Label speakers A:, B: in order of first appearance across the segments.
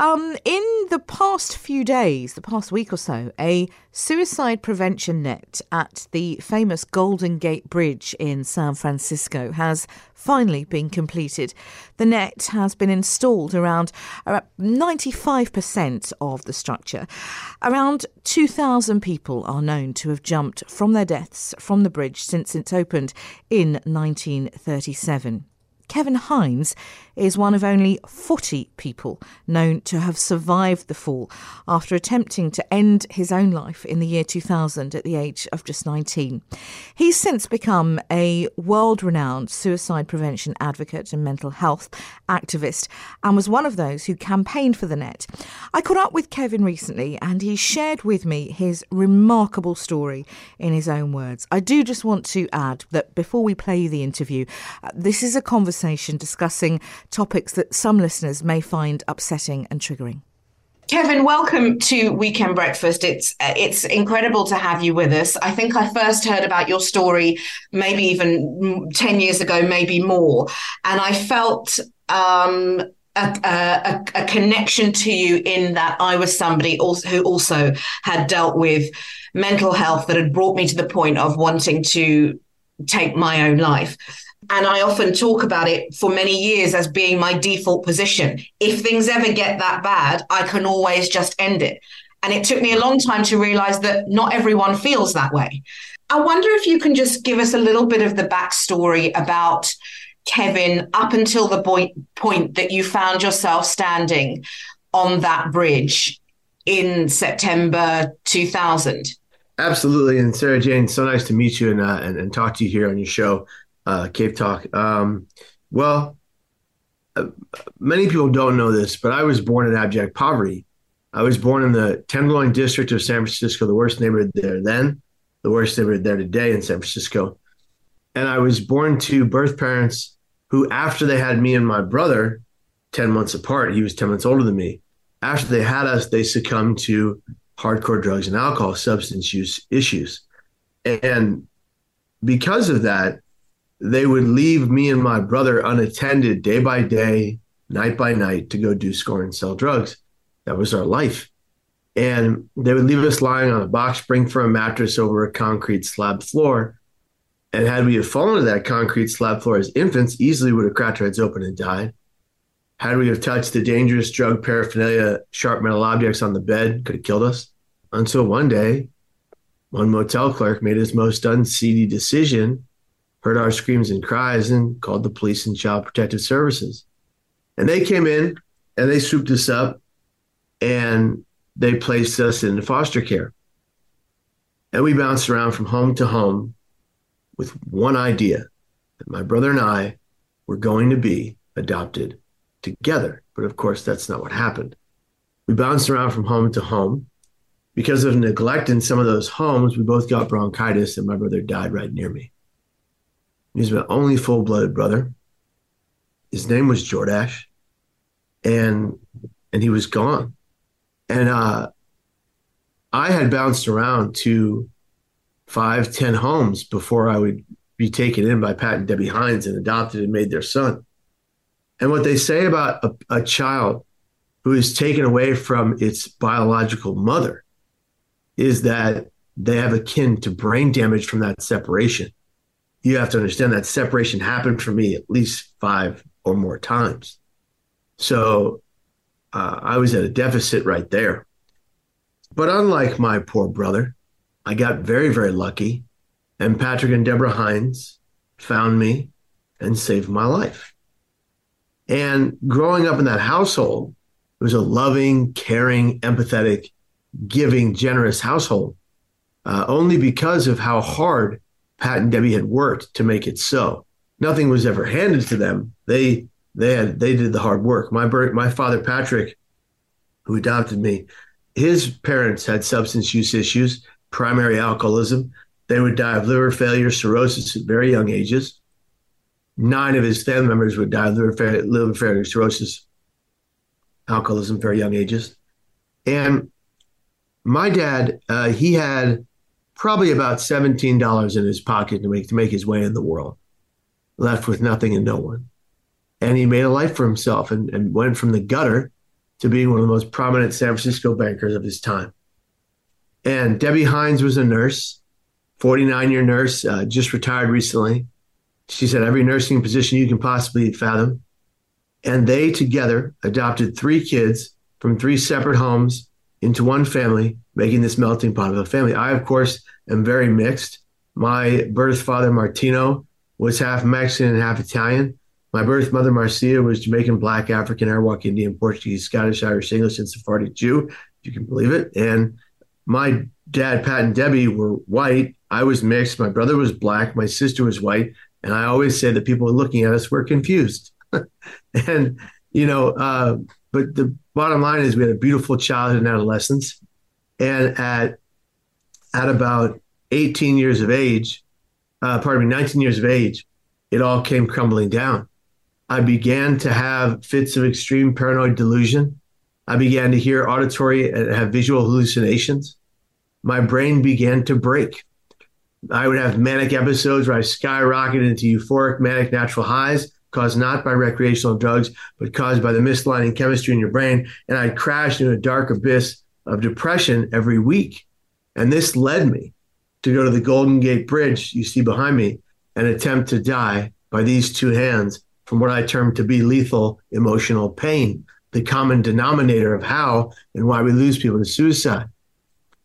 A: Um, in the past few days, the past week or so, a suicide prevention net at the famous Golden Gate Bridge in San Francisco has finally been completed. The net has been installed around 95% of the structure. Around 2,000 people are known to have jumped from their deaths from the bridge since it opened in 1937. Kevin Hines is one of only 40 people known to have survived the fall after attempting to end his own life in the year 2000 at the age of just 19. He's since become a world renowned suicide prevention advocate and mental health activist and was one of those who campaigned for the net. I caught up with Kevin recently and he shared with me his remarkable story in his own words. I do just want to add that before we play the interview, uh, this is a conversation discussing topics that some listeners may find upsetting and triggering.
B: Kevin, welcome to Weekend Breakfast. It's it's incredible to have you with us. I think I first heard about your story maybe even ten years ago, maybe more, and I felt um, a, a, a, connection to you in that I was somebody also, who also had dealt with mental health that had brought me to the point of wanting to take my own life. And I often talk about it for many years as being my default position. If things ever get that bad, I can always just end it. And it took me a long time to realize that not everyone feels that way. I wonder if you can just give us a little bit of the backstory about Kevin up until the point, point that you found yourself standing on that bridge in September 2000.
C: Absolutely. And Sara-Jayne, so nice to meet you and, uh, and, and talk to you here on your show uh, CapeTalk. Um, well, uh, many people don't know this, but I was born in abject poverty. I was born in the Tenderloin district of San Francisco, the worst neighborhood there then, the worst neighborhood there today in San Francisco. And I was born to birth parents who, after they had me and my brother 10 months apart, he was 10 months older than me. After they had us, they succumbed to hardcore drugs and alcohol substance use issues. And because of that, they would leave me and my brother unattended day by day, night by night to go do score and sell drugs. That was our life. And they would leave us lying on a box spring for a mattress over a concrete slab floor. And had we have fallen to that concrete slab floor as infants, easily would have cracked our heads open and died. Had we have touched the dangerous drug paraphernalia, sharp metal objects on the bed, could have killed us. Until one day, one motel clerk made his most unseedy decision heard our screams and cries and called the police and child protective services. And they came in and they swooped us up and they placed us in foster care. And we bounced around from home to home with one idea that my brother and I were going to be adopted together. But of course, that's not what happened. We bounced around from home to home. Because of neglect in some of those homes, we both got bronchitis, and my brother died right near me. He's my only full blooded brother. His name was Jordash, and and he was gone. And uh, I had bounced around to five, ten homes before I would be taken in by Pat and Debbie Hines and adopted and made their son. And what they say about a, a child who is taken away from its biological mother is that they have akin to brain damage from that separation you have to understand that separation happened for me at least five or more times. So uh, I was at a deficit right there. But unlike my poor brother, I got very, very lucky. And Patrick and Deborah Hines found me and saved my life. And growing up in that household, it was a loving, caring, empathetic, giving, generous household, uh, only because of how hard Pat and Debbie had worked to make it so. Nothing was ever handed to them. They they had they did the hard work. My my father Patrick, who adopted me, his parents had substance use issues, primary alcoholism. They would die of liver failure, cirrhosis at very young ages. Nine of his family members would die of liver failure, liver failure cirrhosis, alcoholism, very young ages. And my dad, uh, he had probably about $17 in his pocket to make to make his way in the world, left with nothing and no one. And he made a life for himself and, and went from the gutter to being one of the most prominent San Francisco bankers of his time. And Debbie Hines was a nurse, 49 year nurse, uh, just retired recently. She's had every nursing position you can possibly fathom. And they together adopted three kids from three separate homes into one family, making this melting pot of a family. I, of course, am very mixed. My birth father, Martino, was half Mexican and half Italian. My birth mother, Marcia, was Jamaican, Black, African, Arawak, Indian, Portuguese, Scottish, Irish, English, and Sephardic Jew, if you can believe it. And my dad, Pat, and Debbie were white. I was mixed. My brother was black. My sister was white. And I always say that people looking at us were confused. and, you know, uh, but the bottom line is we had a beautiful childhood and adolescence. And at, at about 18 years of age, uh, pardon me, 19 years of age, it all came crumbling down. I began to have fits of extreme paranoid delusion. I began to hear auditory and have visual hallucinations. My brain began to break. I would have manic episodes where I skyrocketed into euphoric manic natural highs caused not by recreational drugs, but caused by the misaligned chemistry in your brain. And I crashed crash into a dark abyss of depression every week. And this led me to go to the Golden Gate Bridge you see behind me and attempt to die by these two hands from what I term to be lethal emotional pain, the common denominator of how and why we lose people to suicide.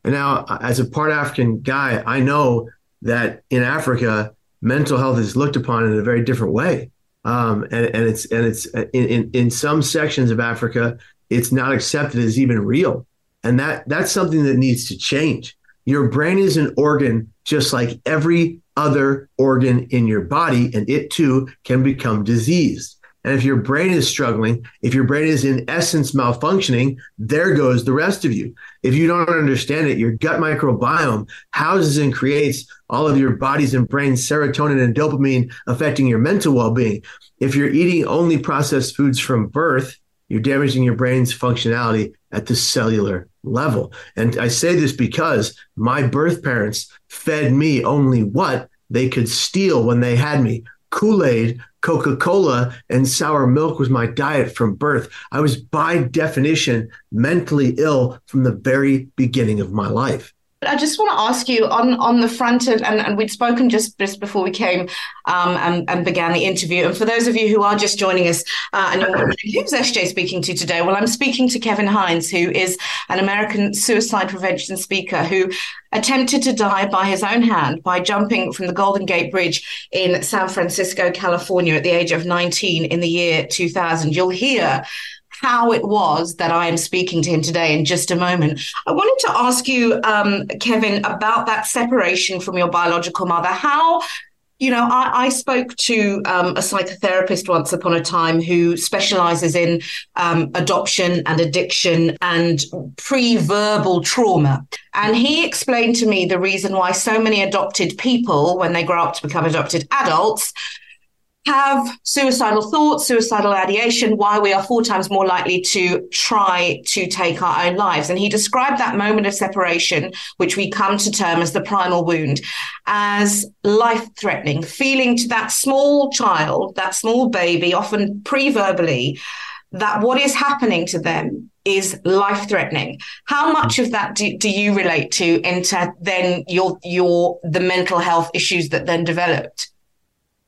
C: And now, as a part African guy, I know that in Africa, mental health is looked upon in a very different way. Um, and, and, it's and it's in, in, in some sections of Africa, it's not accepted as even real, and that that's something that needs to change. Your brain is an organ just like every other organ in your body, and it too can become diseased. And if your brain is struggling, if your brain is in essence malfunctioning, there goes the rest of you. If you don't understand it, your gut microbiome houses and creates all of your body's and brain's serotonin and dopamine affecting your mental well being. If you're eating only processed foods from birth, you're damaging your brain's functionality at the cellular level. And I say this because my birth parents fed me only what they could steal when they had me Kool Aid, Coca Cola, and sour milk was my diet from birth. I was, by definition, mentally ill from the very beginning of my life.
B: I just want to ask you on on the front of, and, and we'd spoken just just before we came um, and, and began the interview. And for those of you who are just joining us, uh, and who's SJ speaking to today? Well, I'm speaking to Kevin Hines, who is an American suicide prevention speaker who attempted to die by his own hand by jumping from the Golden Gate Bridge in San Francisco, California, at the age of 19 in the year 2000. You'll hear how it was that I am speaking to him today in just a moment. I wanted to ask you, um, Kevin, about that separation from your biological mother. How you know, I, I spoke to um, a psychotherapist once upon a time who specializes in um, adoption and addiction and pre verbal trauma. And he explained to me the reason why so many adopted people, when they grow up to become adopted adults, have suicidal thoughts, suicidal ideation, why we are four times more likely to try to take our own lives. And he described that moment of separation, which we come to term as the primal wound, as life threatening, feeling to that small child, that small baby, often pre verbally, that what is happening to them is life threatening. How much of that do, do you relate to into then your your the mental health issues that then developed?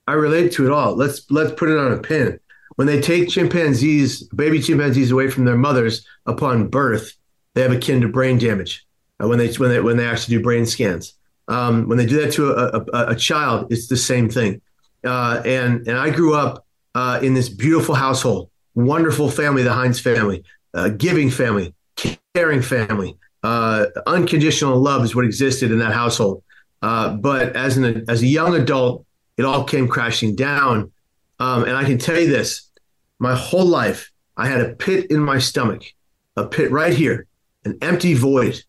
C: I relate to it all. Let's let's put it on a pin. When they take chimpanzees, baby chimpanzees, away from their mothers upon birth, they have akin to brain damage. Uh, when they when they when they actually do brain scans, um, when they do that to a, a, a child, it's the same thing. Uh, and and I grew up uh, in this beautiful household, wonderful family, the Hines family, uh, giving family, caring family, uh, unconditional love is what existed in that household. Uh, but as an as a young adult, it all came crashing down. Um, and I can tell you this my whole life, I had a pit in my stomach, a pit right here, an empty void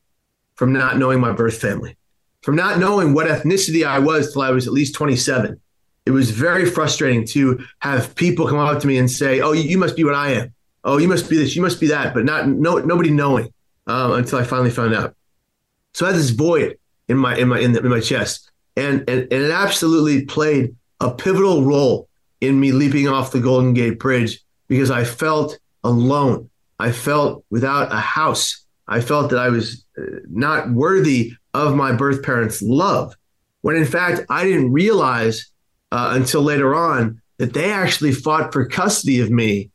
C: from not knowing my birth family, from not knowing what ethnicity I was till I was at least 27. It was very frustrating to have people come up to me and say, "Oh, you must be what I am. Oh, you must be this. You must be that," but not no nobody knowing um, until I finally found out. So I had this void in my in my in, the, in my chest, and, and, and it absolutely played a pivotal role in me leaping off the Golden Gate Bridge because I felt alone. I felt without a house. I felt that I was uh, not worthy of my birth parents' love. When in fact, I didn't realize uh, until later on that they actually fought for custody of me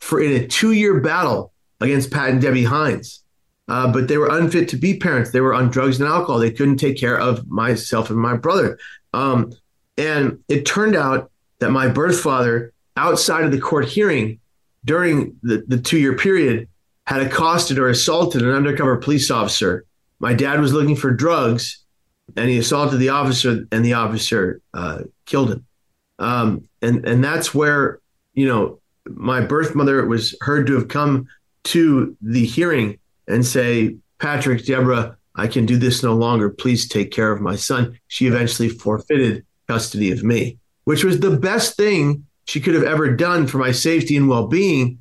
C: for in a two year battle against Pat and Debbie Hines. Uh, but they were unfit to be parents. They were on drugs and alcohol. They couldn't take care of myself and my brother. Um, and it turned out that my birth father, outside of the court hearing during the, the two year period, had accosted or assaulted an undercover police officer. My dad was looking for drugs and he assaulted the officer and the officer uh, killed him. Um, and, and that's where, you know, my birth mother was heard to have come to the hearing and say, Patrick, Deborah, I can do this no longer. Please take care of my son. She eventually forfeited custody of me, which was the best thing she could have ever done for my safety and well being.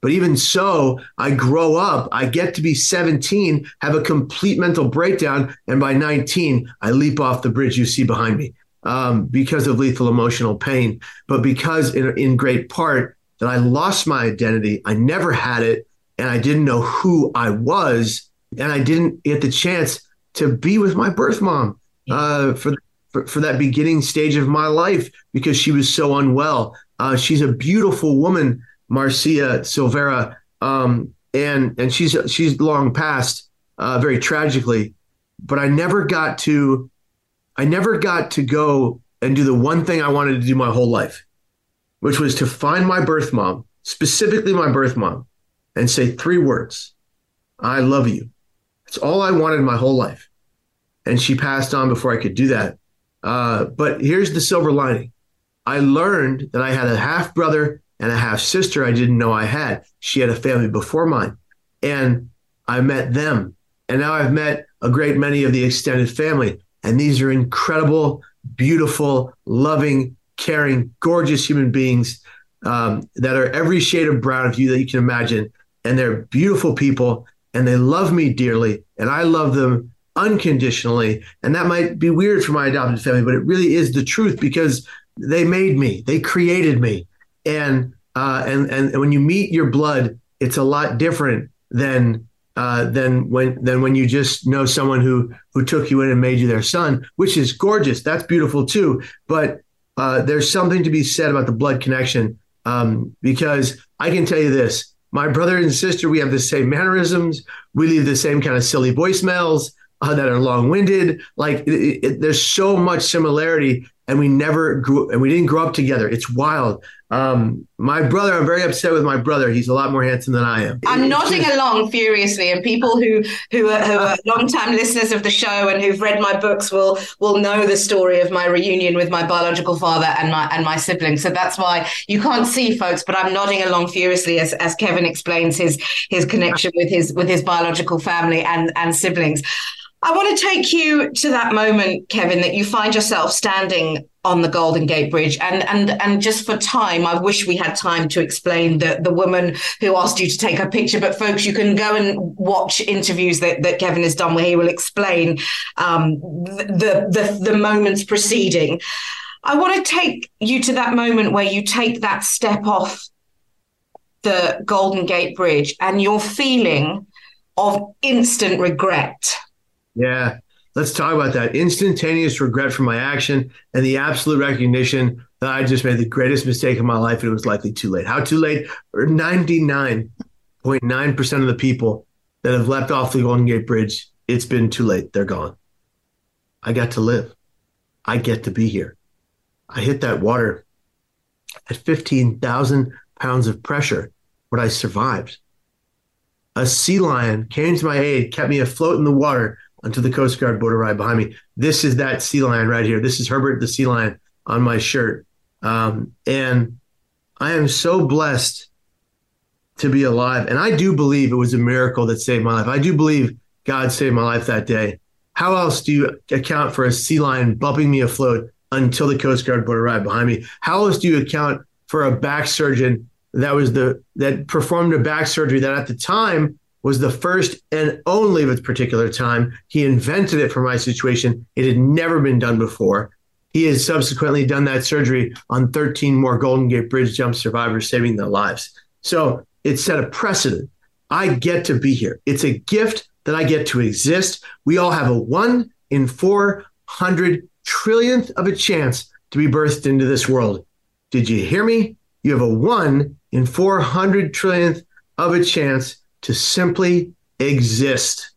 C: But even so, I grow up, I get to be 17, have a complete mental breakdown, and by 19, I leap off the bridge you see behind me um, because of lethal emotional pain. But because, in, in great part, that I lost my identity, I never had it, and I didn't know who I was, and I didn't get the chance to be with my birth mom uh, for, for, for that beginning stage of my life because she was so unwell. Uh, she's a beautiful woman, Marcia Silvera, um, and and she's she's long passed uh, very tragically. But I never got to, I never got to go and do the one thing I wanted to do my whole life, which was to find my birth mom, specifically my birth mom, and say three words I love you. It's all I wanted my whole life. And she passed on before I could do that. Uh, but here's the silver lining I learned that I had a half brother and a half sister I didn't know I had. She had a family before mine. And I met them. And now I've met a great many of the extended family. And these are incredible, beautiful, loving, caring, gorgeous human beings um, that are every shade of brown of you that you can imagine and they're beautiful people and they love me dearly and I love them unconditionally. And that might be weird for my adopted family, but it really is the truth because they made me, they created me. And uh, and and when you meet your blood, it's a lot different than uh, than when than when you just know someone who who took you in and made you their son, which is gorgeous. That's beautiful too. But uh, there's something to be said about the blood connection um, because I can tell you this: my brother and sister, we have the same mannerisms. We leave the same kind of silly voicemails uh, that are long winded. Like it, it, there's so much similarity and we never grew and we didn't grow up together. It's wild. Um, my brother, I'm very upset with my brother. He's a lot more handsome than I am.
B: I'm nodding just... along furiously, and people who who are, who are long-time listeners of the show and who've read my books will will know the story of my reunion with my biological father and my and my siblings. So that's why you can't see folks, but I'm nodding along furiously as as Kevin explains his his connection with his with his biological family and and siblings. I want to take you to that moment, Kevin, that you find yourself standing on the Golden Gate Bridge. And and and just for time, I wish we had time to explain the the woman who asked you to take a picture. But folks, you can go and watch interviews that, that Kevin has done where he will explain um, the, the the moments preceding. I want to take you to that moment where you take that step off the Golden Gate Bridge and your feeling of instant regret
C: yeah. Let's talk about that. Instantaneous regret for my action and the absolute recognition that I just made the greatest mistake of my life and it was likely too late. How too late? 99.9% of the people that have left off the Golden Gate Bridge, it's been too late. They're gone. I got to live. I get to be here. I hit that water at 15,000 pounds of pressure, but I survived. A sea lion came to my aid, kept me afloat in the water onto the Coast Guard boat arrived behind me. This is that sea lion right here. This is Herbert the sea lion on my shirt. Um, and I am so blessed to be alive. And I do believe it was a miracle that saved my life. I do believe God saved my life that day. How else do you account for a sea lion bumping me afloat until the Coast Guard boat arrived behind me? How else do you account for a back surgeon that was the that performed a back surgery that at the time was the first and only of its particular time. He invented it for my situation. It had never been done before. He has subsequently done that surgery on 13 more Golden Gate Bridge jump survivors, saving their lives. So it set a precedent. I get to be here. It's a gift that I get to exist. We all have a one in 400 trillionth of a chance to be birthed into this world. Did you hear me? You have a one in 400 trillionth of a chance to simply exist.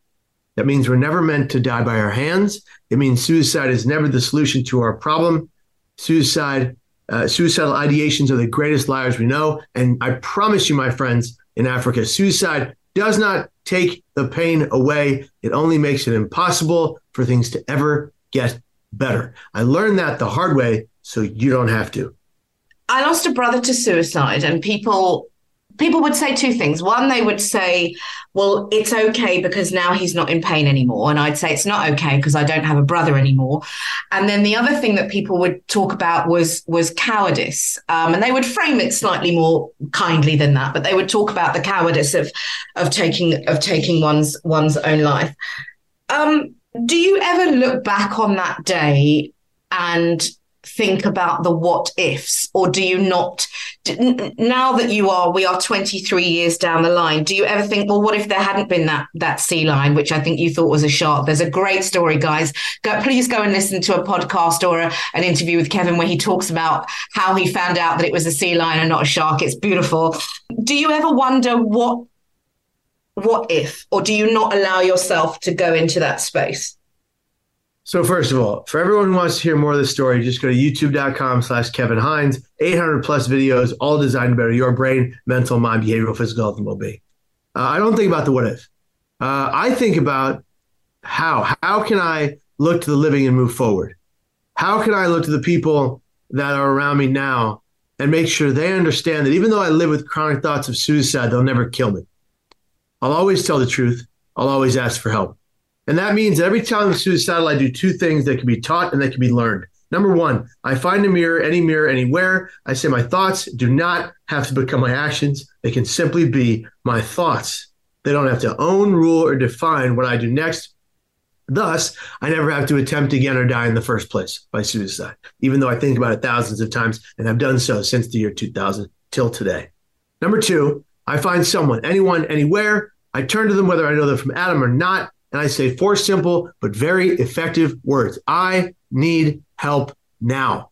C: That means we're never meant to die by our hands. It means suicide is never the solution to our problem. Suicide, uh, suicidal ideations are the greatest liars we know. And I promise you, my friends in Africa, suicide does not take the pain away. It only makes it impossible for things to ever get better. I learned that the hard way, so you don't have to.
B: I lost a brother to suicide, and people people would say two things. One, they would say, well, it's okay because now he's not in pain anymore. And I'd say it's not okay because I don't have a brother anymore. And then the other thing that people would talk about was was cowardice. Um, and they would frame it slightly more kindly than that, but they would talk about the cowardice of of taking of taking one's one's own life. Um, do you ever look back on that day and think about the what ifs or do you not now that you are we are 23 years down the line do you ever think well what if there hadn't been that that sea lion which i think you thought was a shark? There's a great story guys. Go, please go and listen to a podcast or a, an interview with kevin where he talks about how he found out that it was a sea lion and not a shark. It's beautiful. Do you ever wonder what what if or do you not allow yourself to go into that space
C: so first of all, for everyone who wants to hear more of the story, just go to youtube.com slash Kevin Hines, 800 plus videos, all designed to better your brain, mental, mind, behavioral, physical health, and well-being. Uh, I don't think about the what if. Uh, I think about how. How can I look to the living and move forward? How can I look to the people that are around me now and make sure they understand that even though I live with chronic thoughts of suicide, they'll never kill me. I'll always tell the truth. I'll always ask for help. And that means every time I'm suicidal, I do two things that can be taught and that can be learned. Number one, I find a mirror, any mirror, anywhere. I say my thoughts do not have to become my actions. They can simply be my thoughts. They don't have to own, rule, or define what I do next. Thus, I never have to attempt again or die in the first place by suicide, even though I think about it thousands of times and have done so since the year 2000 till today. Number two, I find someone, anyone, anywhere. I turn to them, whether I know them from Adam or not, and I say four simple but very effective words I need help now.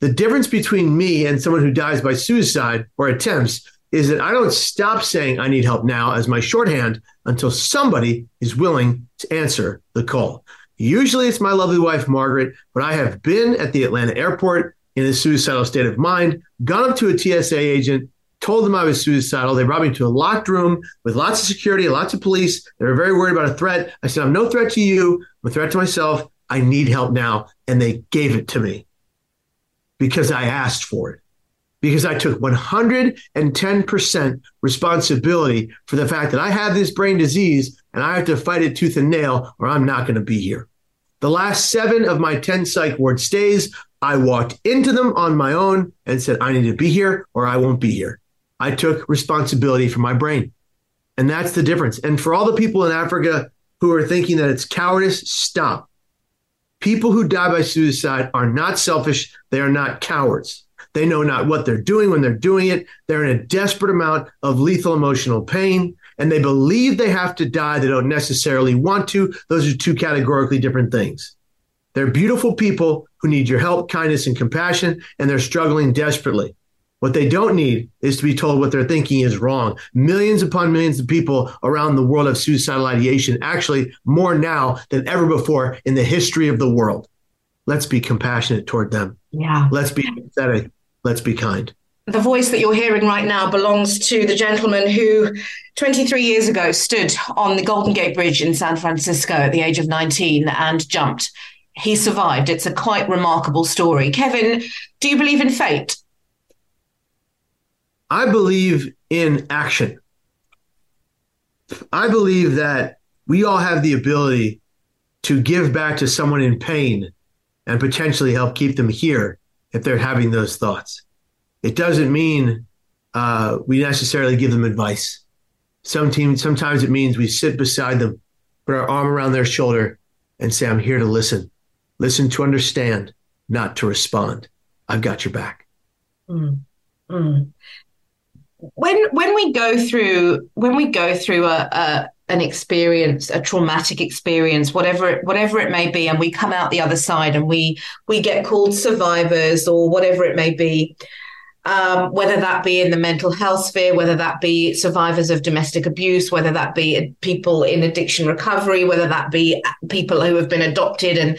C: The difference between me and someone who dies by suicide or attempts is that I don't stop saying I need help now as my shorthand until somebody is willing to answer the call. Usually it's my lovely wife, Margaret, but I have been at the Atlanta airport in a suicidal state of mind, gone up to a TSA agent, told them I was suicidal. They brought me to a locked room with lots of security, lots of police. They were very worried about a threat. I said, I'm no threat to you. I'm a threat to myself. I need help now. And they gave it to me because I asked for it, because I took 110% responsibility for the fact that I have this brain disease and I have to fight it tooth and nail or I'm not going to be here. The last seven of my 10 psych ward stays, I walked into them on my own and said, I need to be here or I won't be here. I took responsibility for my brain. And that's the difference. And for all the people in Africa who are thinking that it's cowardice, stop. People who die by suicide are not selfish. They are not cowards. They know not what they're doing when they're doing it. They're in a desperate amount of lethal emotional pain and they believe they have to die. They don't necessarily want to. Those are two categorically different things. They're beautiful people who need your help, kindness, and compassion, and they're struggling desperately. What they don't need is to be told what they're thinking is wrong. Millions upon millions of people around the world have suicidal ideation, actually, more now than ever before in the history of the world. Let's be compassionate toward them.
B: Yeah.
C: Let's be empathetic. Let's be kind.
B: The voice that you're hearing right now belongs to the gentleman who 23 years ago stood on the Golden Gate Bridge in San Francisco at the age of 19 and jumped. He survived. It's a quite remarkable story. Kevin, do you believe in fate?
C: I believe in action. I believe that we all have the ability to give back to someone in pain and potentially help keep them here if they're having those thoughts. It doesn't mean uh, we necessarily give them advice. Some team, sometimes it means we sit beside them, put our arm around their shoulder, and say, I'm here to listen. Listen to understand, not to respond. I've got your back.
B: Mm. Mm when when we go through when we go through a, a an experience, a traumatic experience, whatever it, whatever it may be, and we come out the other side and we we get called survivors or whatever it may be. Um, whether that be in the mental health sphere, whether that be survivors of domestic abuse, whether that be people in addiction recovery, whether that be people who have been adopted and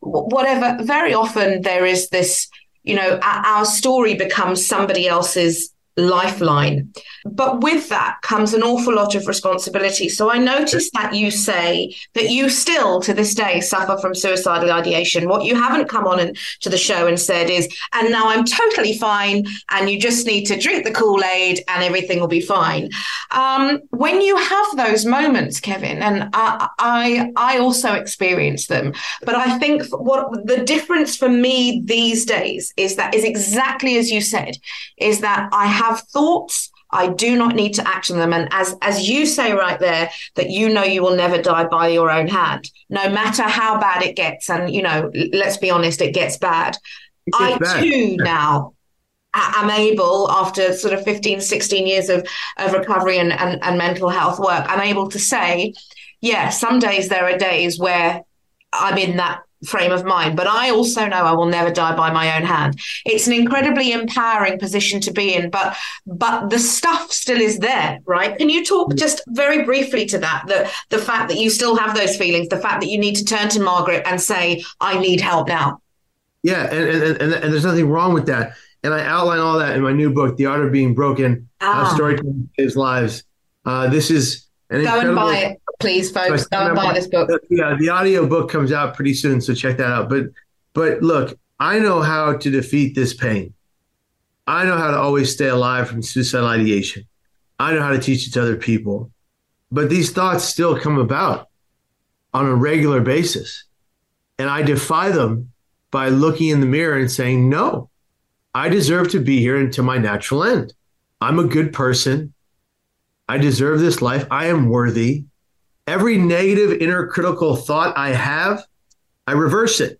B: whatever. Very often there is this, you know, our story becomes somebody else's lifeline. But with that comes an awful lot of responsibility. So I noticed that you say that you still, to this day, suffer from suicidal ideation. What you haven't come on and, to the show and said is, and now I'm totally fine, and you just need to drink the Kool Aid, and everything will be fine. Um, when you have those moments, Kevin, and I, I, I also experience them, but I think what the difference for me these days is that is exactly as you said, is that I have thoughts I do not need to action them. And as as you say right there, that you know you will never die by your own hand, no matter how bad it gets. And you know, let's be honest, it gets bad. It I bad. too now am able after sort of 15 16 years of, of recovery and, and, and mental health work i'm able to say yeah some days there are days where i'm in that frame of mind. But I also know I will never die by my own hand. It's an incredibly empowering position to be in, but but the stuff still is there, right? Can you talk just very briefly to that? The the fact that you still have those feelings, the fact that you need to turn to Margaret and say, I need help now.
C: Yeah, and and, and, and there's nothing wrong with that. And I outline all that in my new book, The Art of Being Broken, ah. How Storytelling Saves Lives. Uh, this is
B: an Go and buy it please, folks, go and buy this book.
C: Yeah, the audio book comes out pretty soon, so check that out. But but look, I know how to defeat this pain. I know how to always stay alive from suicidal ideation. I know how to teach it to other people. But these thoughts still come about on a regular basis. And I defy them by looking in the mirror and saying, no, I deserve to be here until my natural end. I'm a good person. I deserve this life. I am worthy. Every negative inner critical thought I have, I reverse it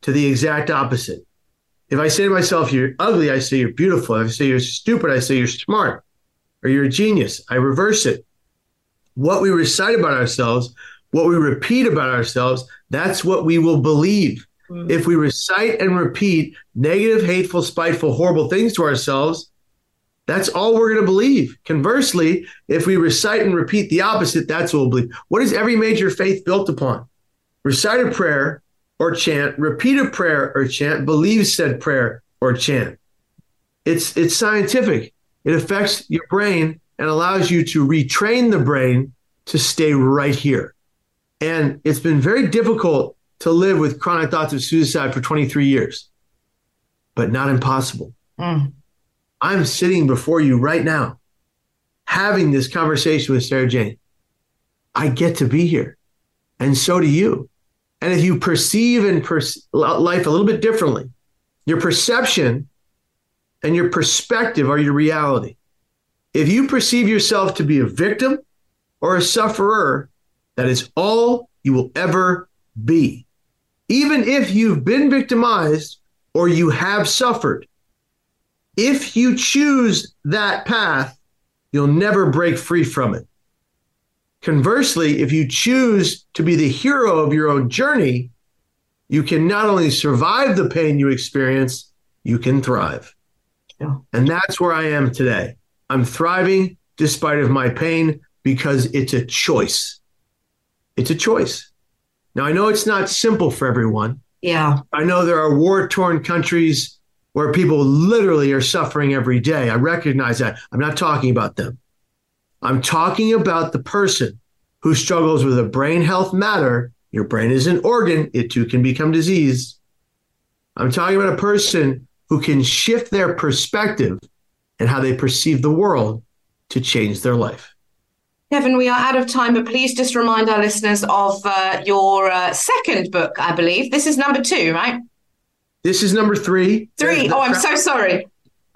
C: to the exact opposite. If I say to myself, you're ugly, I say you're beautiful. If I say you're stupid, I say you're smart or you're a genius. I reverse it. What we recite about ourselves, what we repeat about ourselves, that's what we will believe. Mm-hmm. If we recite and repeat negative, hateful, spiteful, horrible things to ourselves, that's all we're going to believe. Conversely, if we recite and repeat the opposite, that's what we'll believe. What is every major faith built upon? Recite a prayer or chant, repeat a prayer or chant, believe said prayer or chant. It's it's scientific. It affects your brain and allows you to retrain the brain to stay right here. And it's been very difficult to live with chronic thoughts of suicide for 23 years, but not impossible. Mm. I'm sitting before you right now having this conversation with Sara-Jayne. I get to be here. And so do you. And if you perceive and per- life a little bit differently, your perception and your perspective are your reality. If you perceive yourself to be a victim or a sufferer, that is all you will ever be. Even if you've been victimized or you have suffered, if you choose that path, you'll never break free from it. Conversely, if you choose to be the hero of your own journey, you can not only survive the pain you experience, you can thrive. Yeah. And that's where I am today. I'm thriving despite of my pain because it's a choice. It's a choice. Now I know it's not simple for everyone.
B: Yeah.
C: I know there are war-torn countries where people literally are suffering every day. I recognize that. I'm not talking about them. I'm talking about the person who struggles with a brain health matter. Your brain is an organ, it too can become diseased. I'm talking about a person who can shift their perspective and how they perceive the world to change their life.
B: Kevin, we are out of time, but please just remind our listeners of uh, your uh, second book, I believe. This is number two, right?
C: This is number three.
B: Three. Oh, I'm so sorry.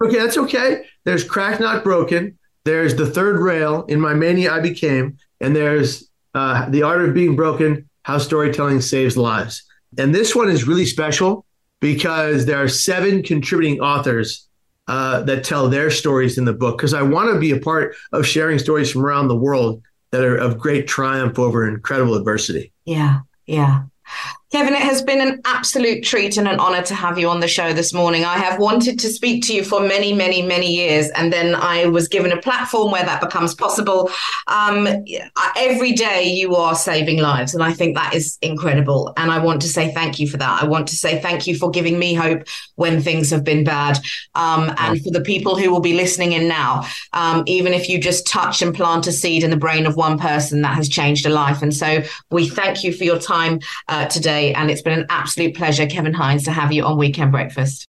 C: Okay, that's okay. There's Crack Not Broken. There's The Third Rail. In My Mania, I Became. And there's uh, The Art of Being Broken How Storytelling Saves Lives. And this one is really special because there are seven contributing authors uh, that tell their stories in the book because I want to be a part of sharing stories from around the world that are of great triumph over incredible adversity.
B: Yeah, yeah. Kevin, it has been an absolute treat and an honor to have you on the show this morning. I have wanted to speak to you for many, many, many years, and then I was given a platform where that becomes possible. Um, every day you are saving lives, and I think that is incredible. And I want to say thank you for that. I want to say thank you for giving me hope when things have been bad. Um, and for the people who will be listening in now, um, even if you just touch and plant a seed in the brain of one person, that has changed a life. And so we thank you for your time uh, And it's been an absolute pleasure, Kevin Hines, to have you on Weekend Breakfast.